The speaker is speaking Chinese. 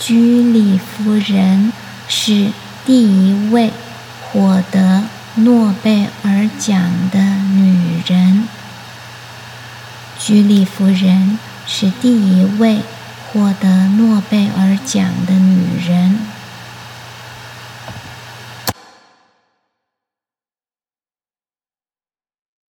居里夫人是第一位获得诺贝尔奖的女人。居里夫人是第一位获得诺贝尔奖